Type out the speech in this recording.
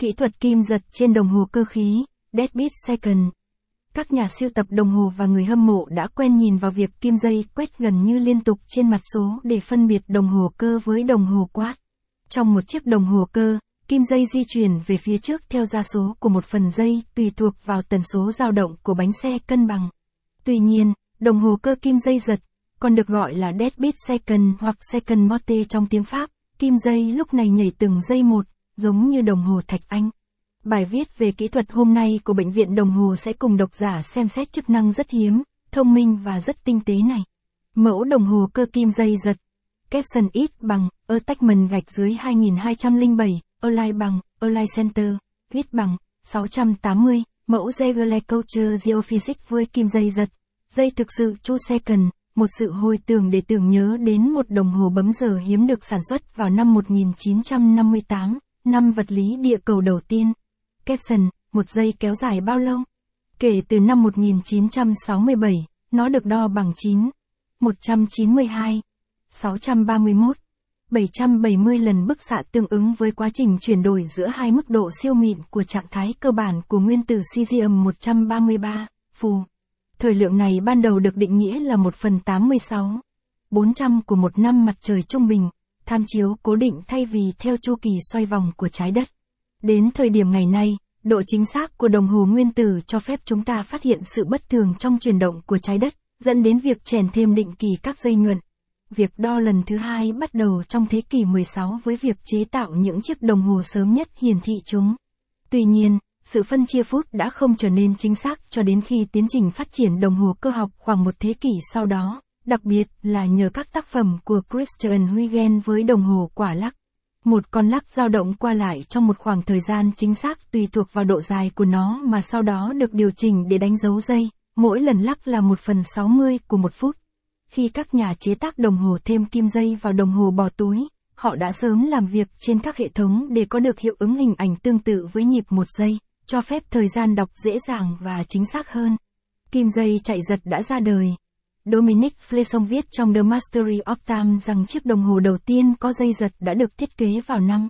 Kỹ thuật kim giật trên đồng hồ cơ khí, Deadbeat Second. Các nhà siêu tập đồng hồ và người hâm mộ đã quen nhìn vào việc kim dây quét gần như liên tục trên mặt số để phân biệt đồng hồ cơ với đồng hồ quát. Trong một chiếc đồng hồ cơ, kim dây di chuyển về phía trước theo gia số của một phần dây tùy thuộc vào tần số dao động của bánh xe cân bằng. Tuy nhiên, đồng hồ cơ kim dây giật, còn được gọi là deadbeat second hoặc second morte trong tiếng Pháp, kim dây lúc này nhảy từng giây một, giống như đồng hồ thạch anh. Bài viết về kỹ thuật hôm nay của Bệnh viện Đồng Hồ sẽ cùng độc giả xem xét chức năng rất hiếm, thông minh và rất tinh tế này. Mẫu đồng hồ cơ kim dây giật. Capson ít bằng, attachment gạch dưới 2207, online bằng, online Center, viết bằng, 680, mẫu Zegler Culture Geophysics với kim dây giật. Dây thực sự chu Second, một sự hồi tưởng để tưởng nhớ đến một đồng hồ bấm giờ hiếm được sản xuất vào năm 1958, năm vật lý địa cầu đầu tiên. Capson, một giây kéo dài bao lâu? Kể từ năm 1967, nó được đo bằng 9, 192, 631, 770 lần bức xạ tương ứng với quá trình chuyển đổi giữa hai mức độ siêu mịn của trạng thái cơ bản của nguyên tử cesium 133, phù. Thời lượng này ban đầu được định nghĩa là 1 phần 86, 400 của một năm mặt trời trung bình, tham chiếu cố định thay vì theo chu kỳ xoay vòng của trái đất. Đến thời điểm ngày nay, độ chính xác của đồng hồ nguyên tử cho phép chúng ta phát hiện sự bất thường trong chuyển động của trái đất, dẫn đến việc chèn thêm định kỳ các dây nhuận. Việc đo lần thứ hai bắt đầu trong thế kỷ 16 với việc chế tạo những chiếc đồng hồ sớm nhất hiển thị chúng. Tuy nhiên, sự phân chia phút đã không trở nên chính xác cho đến khi tiến trình phát triển đồng hồ cơ học khoảng một thế kỷ sau đó, đặc biệt là nhờ các tác phẩm của Christian Huygens với đồng hồ quả lắc. Một con lắc dao động qua lại trong một khoảng thời gian chính xác tùy thuộc vào độ dài của nó mà sau đó được điều chỉnh để đánh dấu giây, mỗi lần lắc là 1 phần 60 của một phút. Khi các nhà chế tác đồng hồ thêm kim dây vào đồng hồ bò túi, họ đã sớm làm việc trên các hệ thống để có được hiệu ứng hình ảnh tương tự với nhịp một giây, cho phép thời gian đọc dễ dàng và chính xác hơn. Kim dây chạy giật đã ra đời. Dominic Fleson viết trong The Mastery of Time rằng chiếc đồng hồ đầu tiên có dây giật đã được thiết kế vào năm